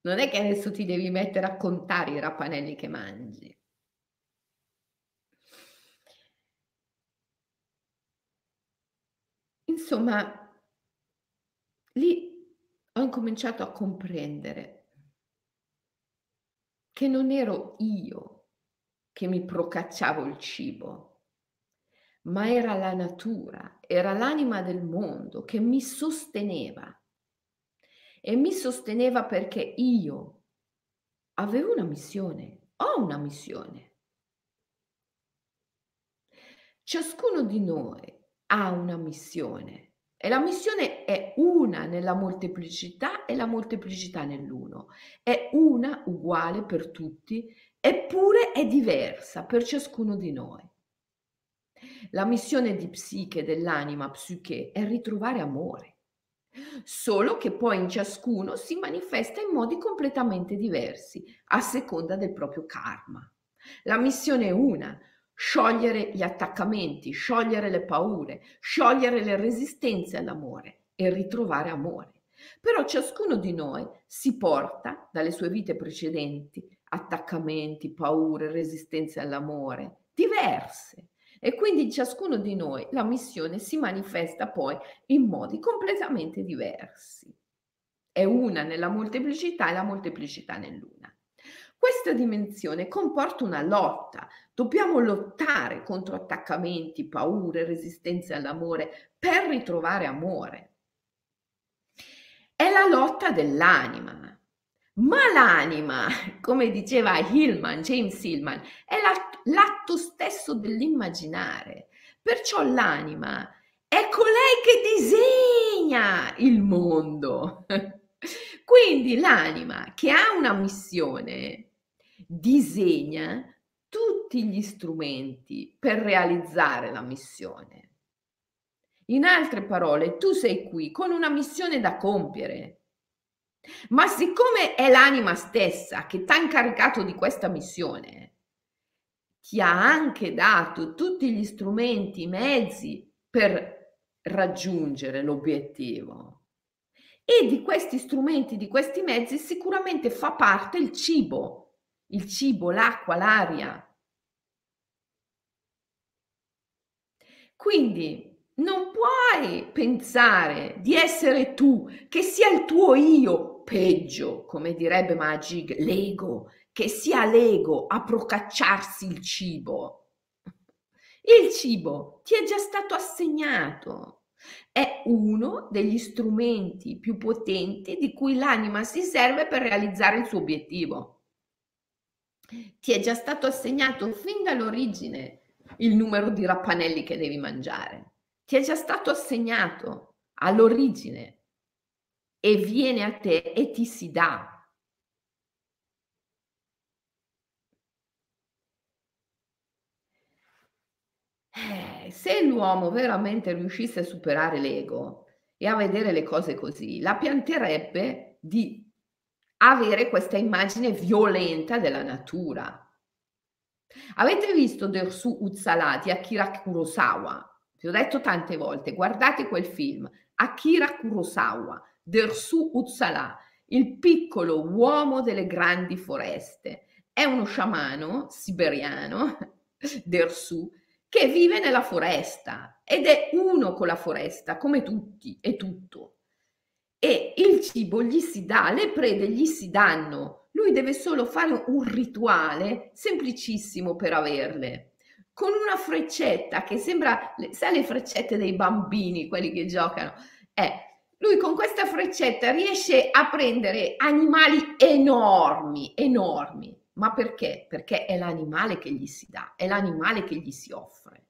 S1: non è che adesso ti devi mettere a contare i rapanelli che mangi. Insomma, lì ho incominciato a comprendere che non ero io che mi procacciavo il cibo, ma era la natura, era l'anima del mondo che mi sosteneva e mi sosteneva perché io avevo una missione, ho una missione. Ciascuno di noi ha una missione e la missione è una nella molteplicità e la molteplicità nell'uno. È una uguale per tutti, eppure è diversa per ciascuno di noi. La missione di psiche, dell'anima, psiche, è ritrovare amore solo che poi in ciascuno si manifesta in modi completamente diversi, a seconda del proprio karma. La missione è una, sciogliere gli attaccamenti, sciogliere le paure, sciogliere le resistenze all'amore e ritrovare amore. Però ciascuno di noi si porta dalle sue vite precedenti attaccamenti, paure, resistenze all'amore, diverse. E quindi in ciascuno di noi la missione si manifesta poi in modi completamente diversi. È una nella molteplicità e la molteplicità nell'una. Questa dimensione comporta una lotta. Dobbiamo lottare contro attaccamenti, paure, resistenze all'amore per ritrovare amore. È la lotta dell'anima. Ma l'anima, come diceva Hillman, James Hillman, è l'atto stesso dell'immaginare. Perciò l'anima è colei che disegna il mondo. Quindi l'anima che ha una missione disegna tutti gli strumenti per realizzare la missione. In altre parole, tu sei qui con una missione da compiere ma siccome è l'anima stessa che ti ha incaricato di questa missione, ti ha anche dato tutti gli strumenti, i mezzi per raggiungere l'obiettivo. E di questi strumenti, di questi mezzi, sicuramente fa parte il cibo, il cibo, l'acqua, l'aria. Quindi non puoi pensare di essere tu, che sia il tuo io peggio, come direbbe Magig, l'ego, che sia l'ego a procacciarsi il cibo. Il cibo ti è già stato assegnato, è uno degli strumenti più potenti di cui l'anima si serve per realizzare il suo obiettivo. Ti è già stato assegnato fin dall'origine il numero di rappanelli che devi mangiare. Ti è già stato assegnato all'origine e viene a te e ti si dà. Eh, se l'uomo veramente riuscisse a superare l'ego e a vedere le cose così, la pianterebbe di avere questa immagine violenta della natura. Avete visto Dersu Uzzalati, Akira Kurosawa, Ti ho detto tante volte, guardate quel film, Akira Kurosawa, Dersu Utsala, il piccolo uomo delle grandi foreste. È uno sciamano siberiano, Dersu, che vive nella foresta ed è uno con la foresta, come tutti, è tutto. E il cibo gli si dà, le prede gli si danno. Lui deve solo fare un rituale semplicissimo per averle. Con una freccetta che sembra, sai le freccette dei bambini, quelli che giocano? Eh, lui con questa freccetta riesce a prendere animali enormi, enormi, ma perché? Perché è l'animale che gli si dà, è l'animale che gli si offre.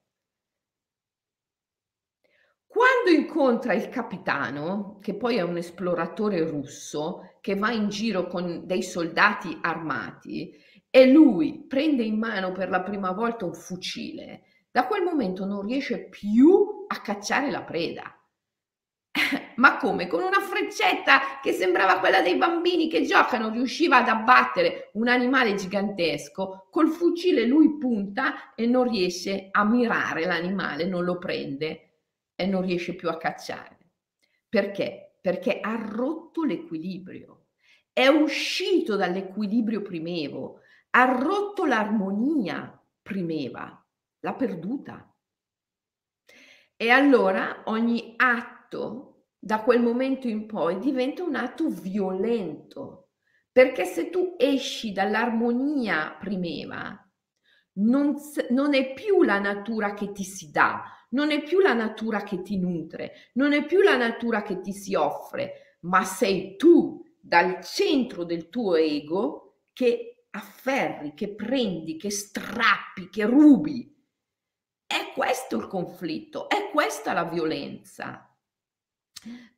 S1: Quando incontra il capitano, che poi è un esploratore russo, che va in giro con dei soldati armati, e lui prende in mano per la prima volta un fucile, da quel momento non riesce più a cacciare la preda ma come? Con una freccetta che sembrava quella dei bambini che giocano, riusciva ad abbattere un animale gigantesco, col fucile lui punta e non riesce a mirare l'animale, non lo prende e non riesce più a cacciare. Perché? Perché ha rotto l'equilibrio, è uscito dall'equilibrio primevo, ha rotto l'armonia primeva, l'ha perduta. E allora ogni atto da quel momento in poi diventa un atto violento, perché se tu esci dall'armonia primeva, non, non, è più la natura che ti si dà, non è più la natura che ti nutre, non è più la natura che ti si offre, ma sei tu dal centro del tuo ego che afferri, che prendi, che strappi, che rubi. È questo il conflitto, è questa la violenza.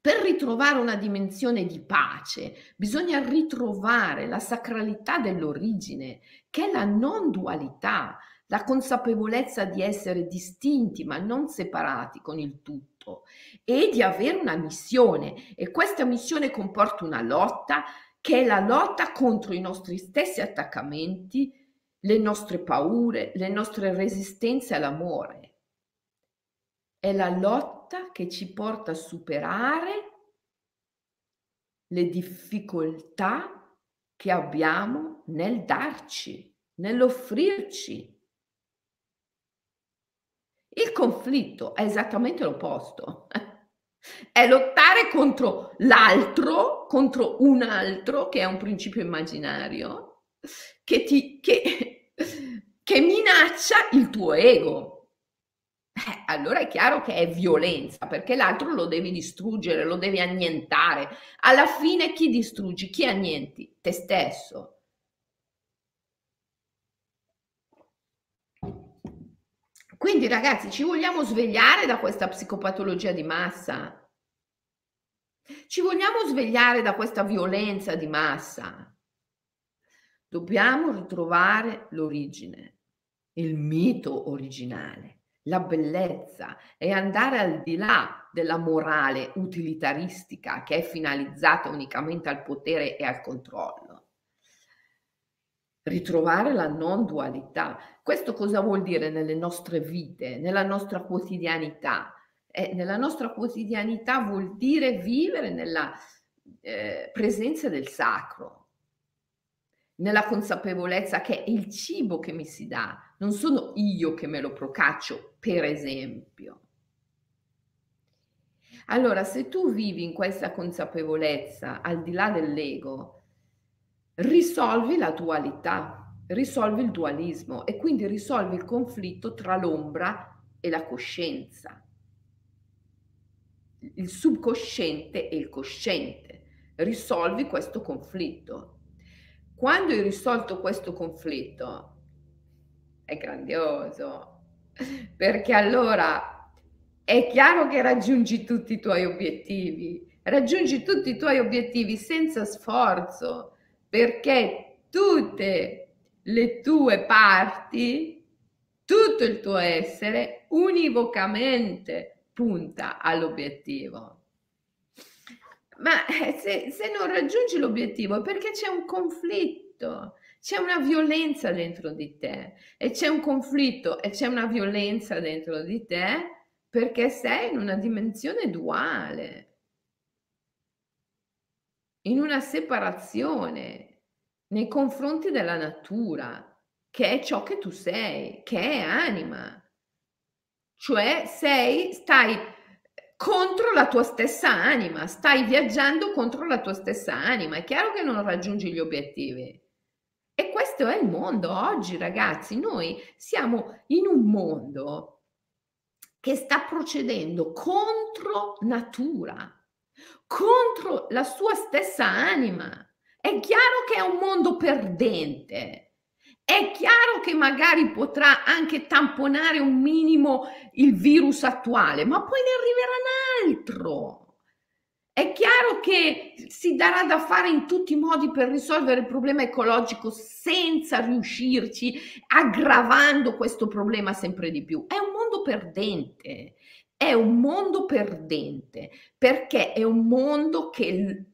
S1: Per ritrovare una dimensione di pace bisogna ritrovare la sacralità dell'origine, che è la non dualità, la consapevolezza di essere distinti ma non separati con il tutto e di avere una missione e questa missione comporta una lotta che è la lotta contro i nostri stessi attaccamenti, le nostre paure, le nostre resistenze all'amore. È la lotta lotta che ci porta a superare le difficoltà che abbiamo nel darci, nell'offrirci. Il conflitto è esattamente l'opposto. È lottare contro l'altro, contro un altro, che è un principio immaginario, che, ti, che, che minaccia il tuo ego eh, allora è chiaro che è violenza, perché l'altro lo devi distruggere, lo devi annientare. Alla fine chi distruggi? Chi annienti? Te stesso. Quindi ragazzi, ci vogliamo svegliare da questa psicopatologia di massa? Ci vogliamo svegliare da questa violenza di massa? Dobbiamo ritrovare l'origine, il mito originale la bellezza e andare al di là della morale utilitaristica che è finalizzata unicamente al potere e al controllo. Ritrovare la non dualità. Questo cosa vuol dire nelle nostre vite, nella nostra quotidianità? Eh, nella nostra quotidianità vuol dire vivere nella eh, presenza del sacro, nella consapevolezza che è il cibo che mi si dà, non sono io che me lo procaccio, per esempio. Allora, se tu vivi in questa consapevolezza, al di là dell'ego, risolvi la dualità, risolvi il dualismo e quindi risolvi il conflitto tra l'ombra e la coscienza, il subconsciente e il cosciente. Risolvi questo conflitto. Quando hai risolto questo conflitto, è grandioso, perché allora è chiaro che raggiungi tutti i tuoi obiettivi, raggiungi tutti i tuoi obiettivi senza sforzo, perché tutte le tue parti, tutto il tuo essere univocamente punta all'obiettivo. Ma eh, se, se non raggiungi l'obiettivo è perché c'è un conflitto, c'è una violenza dentro di te e c'è un conflitto e c'è una violenza dentro di te perché sei in una dimensione duale, in una separazione nei confronti della natura, che è ciò che tu sei, che è anima. Cioè sei, stai contro la tua stessa anima, stai viaggiando contro la tua stessa anima. È chiaro che non raggiungi gli obiettivi. E questo è il mondo oggi, ragazzi. Noi siamo in un mondo che sta procedendo contro natura, contro la sua stessa anima. È chiaro che è un mondo perdente. È chiaro che magari potrà anche tamponare un minimo il virus attuale, ma poi ne arriverà un altro. È chiaro che si darà da fare in tutti i modi per risolvere il problema ecologico senza riuscirci, aggravando questo problema sempre di più. È un mondo perdente, è un mondo perdente perché è un mondo che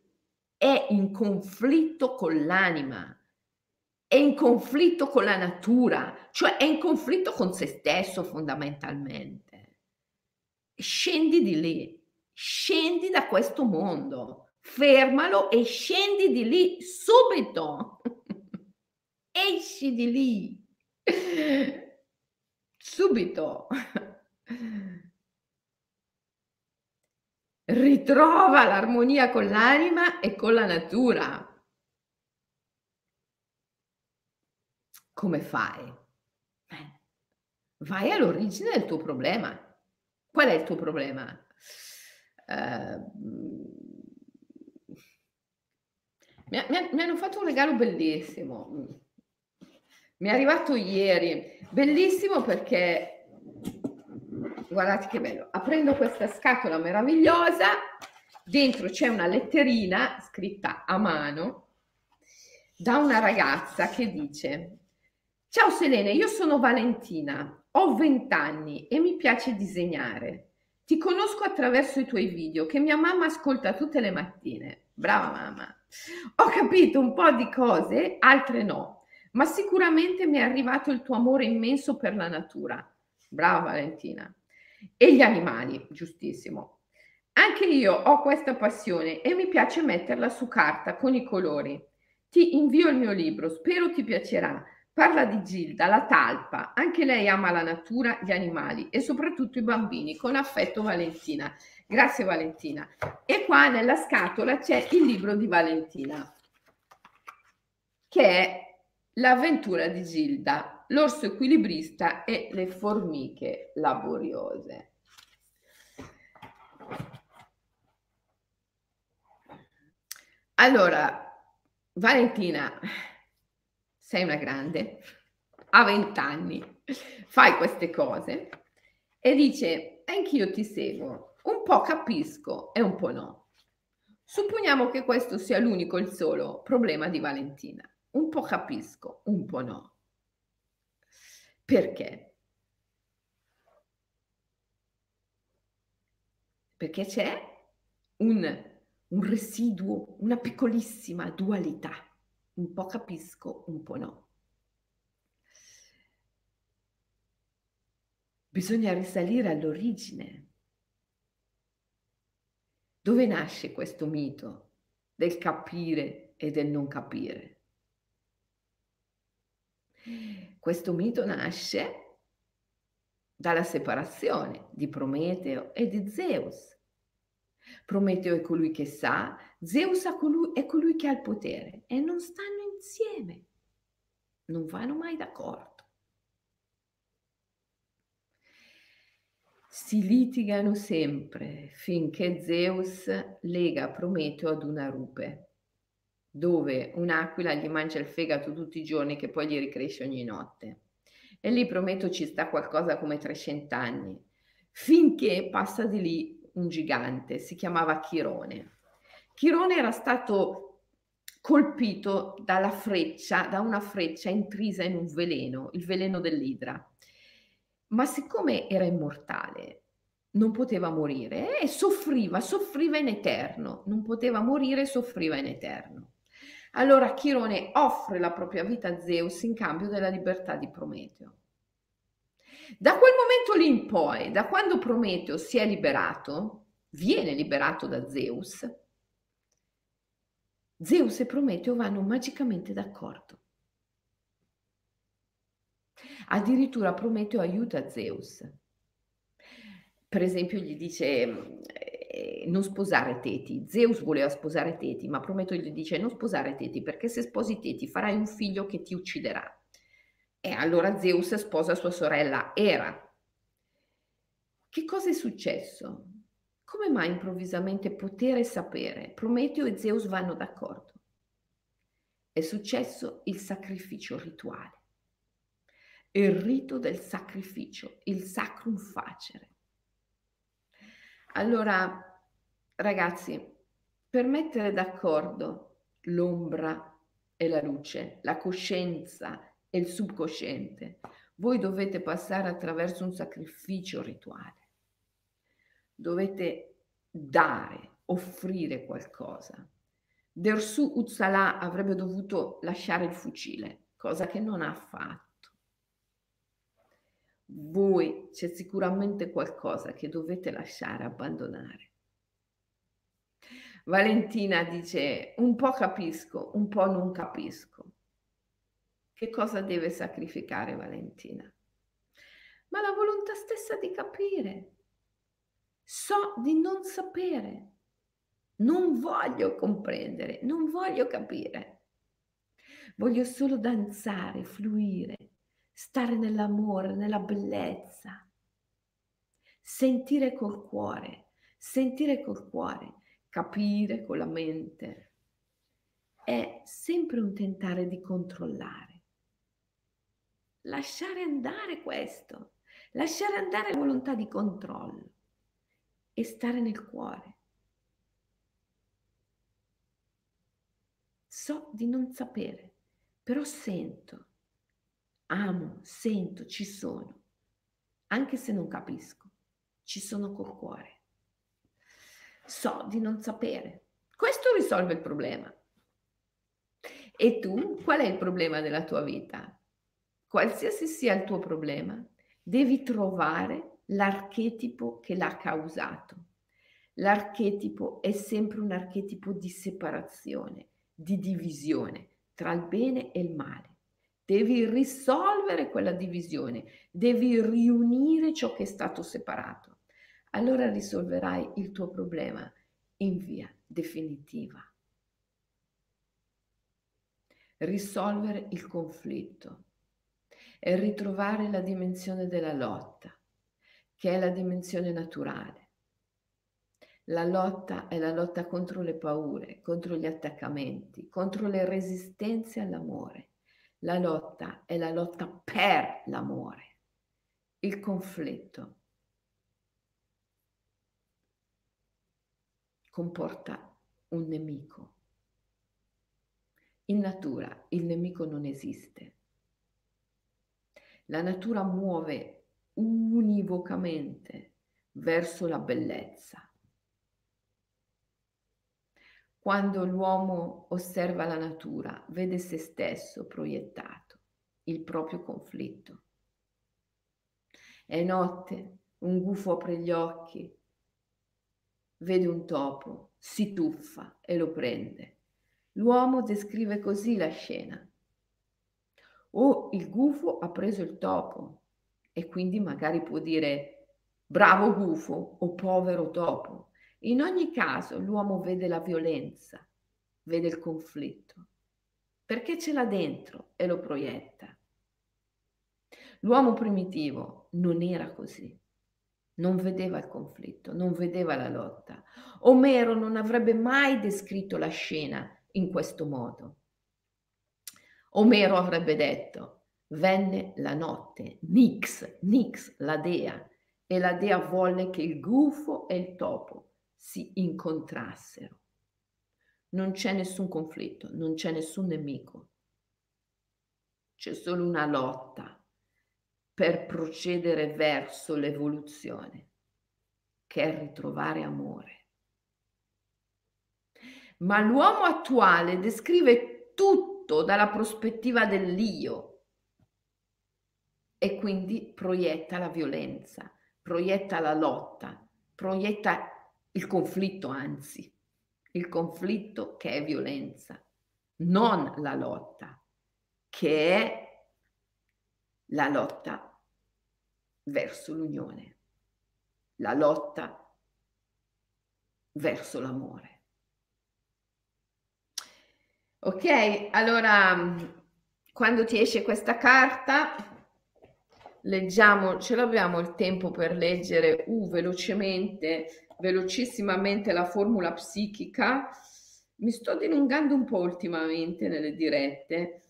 S1: è in conflitto con l'anima è in conflitto con la natura, cioè è in conflitto con se stesso fondamentalmente. Scendi di lì, scendi da questo mondo, fermalo e scendi di lì subito. Esci di lì. Subito. Ritrova l'armonia con l'anima e con la natura. Come fai? Eh, vai all'origine del tuo problema. Qual è il tuo problema? Uh, mi, mi, hanno fatto un regalo bellissimo. Mi è arrivato ieri. Bellissimo perché, guardate che bello, aprendo questa scatola meravigliosa, dentro c'è una letterina scritta a mano da una ragazza che dice Ciao Selene, io sono Valentina, ho 20 anni e mi piace disegnare. Ti conosco attraverso i tuoi video che mia mamma ascolta tutte le mattine. Brava mamma. Ho capito un po' di cose, altre no, ma sicuramente mi è arrivato il tuo amore immenso per la natura. Brava Valentina. E gli animali, giustissimo. Anche io ho questa passione e mi piace metterla su carta con i colori. Ti invio il mio libro, spero ti piacerà Parla di Gilda, la talpa, anche lei ama la natura, gli animali e soprattutto i bambini, con affetto Valentina. Grazie Valentina. E qua nella scatola c'è il libro di Valentina, che è L'avventura di Gilda, l'orso equilibrista e le formiche laboriose. Allora, Valentina, sei una grande, ha vent'anni, fai queste cose e dice, anch'io ti seguo, un po' capisco e un po' no. Supponiamo che questo sia l'unico, il solo problema di Valentina. Un po' capisco, un po' no. Perché? Perché c'è un, un residuo, una piccolissima dualità un po' capisco, un po' no. Bisogna risalire all'origine. Dove nasce questo mito del capire e del non capire? Questo mito nasce dalla separazione di Prometeo e di Zeus. Prometeo è colui che sa, Zeus è colui, che ha il potere e non stanno insieme, non vanno mai d'accordo. Si litigano sempre finché Zeus lega Prometeo ad una rupe, dove un'aquila gli mangia il fegato tutti i giorni che poi gli ricresce ogni notte. E lì Prometeo ci sta qualcosa come 300 anni, finché passa di lì un gigante, si chiamava Chirone. Chirone era stato colpito dalla freccia, da una freccia intrisa in un veleno, il veleno dell'idra. Ma siccome era immortale, non poteva morire e soffriva, soffriva in eterno, non poteva morire, soffriva in eterno. Allora Chirone offre la propria vita a Zeus in cambio della libertà di Prometeo. Da quel momento lì in poi, da quando Prometeo si è liberato, viene liberato da Zeus, Zeus e Prometeo vanno magicamente d'accordo. Addirittura Prometeo aiuta Zeus. Per esempio gli dice eh, non sposare Teti. Zeus voleva sposare Teti, ma Prometeo gli dice non sposare Teti perché se sposi Teti farai un figlio che ti ucciderà. E allora Zeus sposa sua sorella Era. Che cosa è successo? Come mai improvvisamente potere e sapere? Prometeo e Zeus vanno d'accordo. È successo il sacrificio rituale, il rito del sacrificio, il sacrum facere. Allora, ragazzi, per mettere d'accordo l'ombra e la luce, la coscienza e il subconsciente, voi dovete passare attraverso un sacrificio rituale dovete dare, offrire qualcosa. Dersu Uzzalà avrebbe dovuto lasciare il fucile, cosa che non ha fatto. Voi c'è sicuramente qualcosa che dovete lasciare, abbandonare. Valentina dice, un po' capisco, un po' non capisco. Che cosa deve sacrificare Valentina? Ma la volontà stessa di capire, So di non sapere, non voglio comprendere, non voglio capire. Voglio solo danzare, fluire, stare nell'amore, nella bellezza, sentire col cuore, sentire col cuore, capire con la mente. È sempre un tentare di controllare. Lasciare andare questo, lasciare andare la volontà di controllo e stare nel cuore. So di non sapere, però sento, amo, sento, ci sono, anche se non capisco, ci sono col cuore. So di non sapere. Questo risolve il problema. E tu, qual è il problema della tua vita? Qualsiasi sia il tuo problema, devi trovare l'archetipo che l'ha causato. L'archetipo è sempre un archetipo di separazione, di divisione tra il bene e il male. Devi risolvere quella divisione, devi riunire ciò che è stato separato. Allora risolverai il tuo problema in via definitiva. Risolvere il conflitto e ritrovare la dimensione della lotta che è la dimensione naturale. La lotta è la lotta contro le paure, contro gli attaccamenti, contro le resistenze all'amore. La lotta è la lotta per l'amore. Il conflitto comporta un nemico. In natura il nemico non esiste. La natura muove univocamente verso la bellezza. Quando l'uomo osserva la natura, vede se stesso proiettato, il proprio conflitto. È notte, un gufo apre gli occhi, vede un topo, si tuffa e lo prende. L'uomo descrive così la scena. Oh, il gufo ha preso il topo, e quindi magari può dire bravo gufo o povero topo. In ogni caso l'uomo vede la violenza, vede il conflitto, perché ce l'ha dentro e lo proietta. L'uomo primitivo non era così, non vedeva il conflitto, non vedeva la lotta. Omero non avrebbe mai descritto la scena in questo modo. Omero avrebbe detto, Venne la notte, Nix, Nix, la dea, e la dea volle che il gufo e il topo si incontrassero. Non c'è nessun conflitto, non c'è nessun nemico. C'è solo una lotta per procedere verso l'evoluzione, che è ritrovare amore. Ma l'uomo attuale descrive tutto dalla prospettiva dell'io, e quindi proietta la violenza, proietta la lotta, proietta il conflitto, anzi, il conflitto che è violenza, non la lotta, che è la lotta verso l'unione, la lotta verso l'amore. Ok, allora quando ti esce questa carta, leggiamo, ce l'abbiamo il tempo per leggere uh, velocemente, velocissimamente la formula psichica. Mi sto dilungando un po' ultimamente nelle dirette.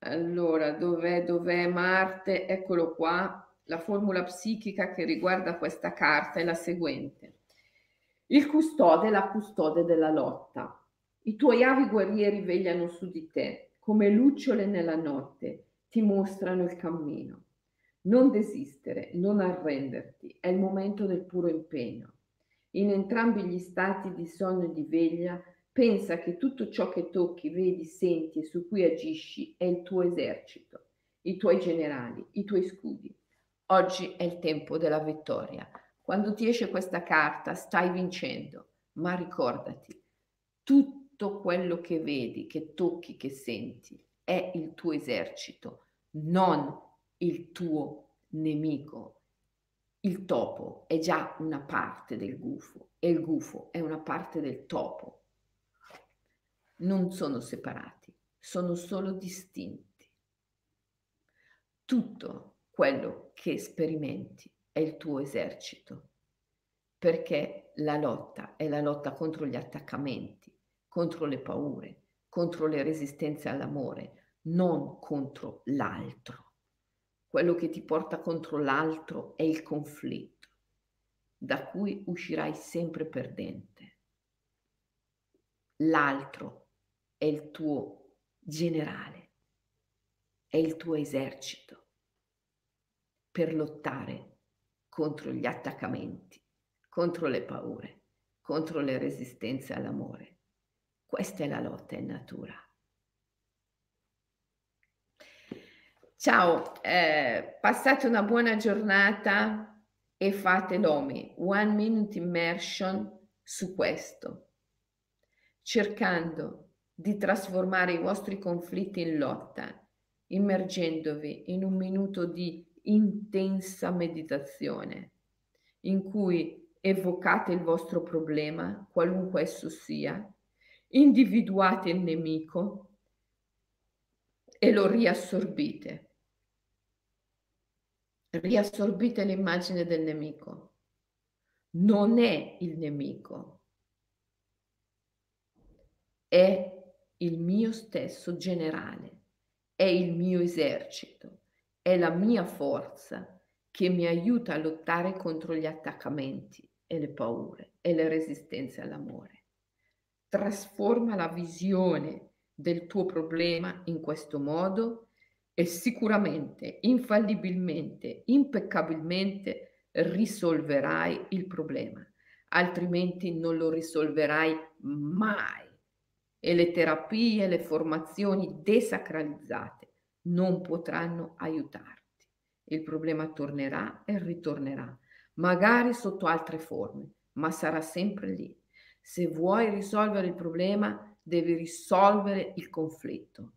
S1: Allora, dov'è, dov'è Marte? Eccolo qua. La formula psichica che riguarda questa carta è la seguente. Il custode è la custode della lotta. I tuoi avi guerrieri vegliano su di te come lucciole nella notte, ti mostrano il cammino. Non desistere, non arrenderti, è il momento del puro impegno. In entrambi gli stati di sonno e di veglia, pensa che tutto ciò che tocchi, vedi, senti e su cui agisci è il tuo esercito, i tuoi generali, i tuoi scudi. Oggi è il tempo della vittoria. Quando ti esce questa carta stai vincendo, ma ricordati, tutto quello che vedi, che tocchi, che senti è il tuo esercito, non il tuo nemico. Il topo è già una parte del gufo e il gufo è una parte del topo. Non sono separati, sono solo distinti. Tutto quello che sperimenti è il tuo esercito, perché la lotta è la lotta contro gli attaccamenti, contro le paure, contro le resistenze all'amore, non contro l'altro. Quello che ti porta contro l'altro è il conflitto, da cui uscirai sempre perdente. L'altro è il tuo generale, è il tuo esercito per lottare contro gli attaccamenti, contro le paure, contro le resistenze all'amore. Questa è la lotta in natura. Ciao, eh, passate una buona giornata e fate l'OMI, One Minute Immersion, su questo, cercando di trasformare i vostri conflitti in lotta, immergendovi in un minuto di intensa meditazione in cui evocate il vostro problema, qualunque esso sia, individuate il nemico e lo riassorbite. Riassorbite l'immagine del nemico. Non è il nemico, è il mio stesso generale, è il mio esercito, è la mia forza che mi aiuta a lottare contro gli attaccamenti e le paure e le resistenze all'amore. Trasforma la visione del tuo problema in questo modo e sicuramente, infallibilmente, impeccabilmente risolverai il problema, altrimenti non lo risolverai mai. E le terapie, le formazioni desacralizzate non potranno aiutarti. Il problema tornerà e ritornerà, magari sotto altre forme, ma sarà sempre lì se vuoi risolvere il problema, devi risolvere il conflitto.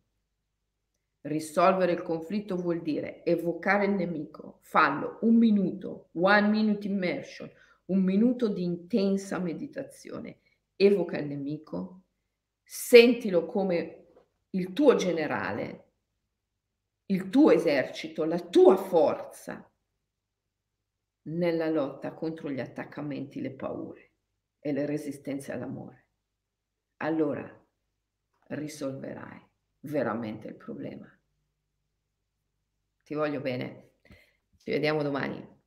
S1: Risolvere il conflitto vuol dire evocare il nemico, fallo un minuto, one minute immersion, un minuto di intensa meditazione. Evoca il nemico, sentilo come il tuo generale, il tuo esercito, la tua forza nella lotta contro gli attaccamenti, le paure e le resistenze all'amore, allora risolverai veramente il problema. Ti voglio bene. Ci vediamo domani.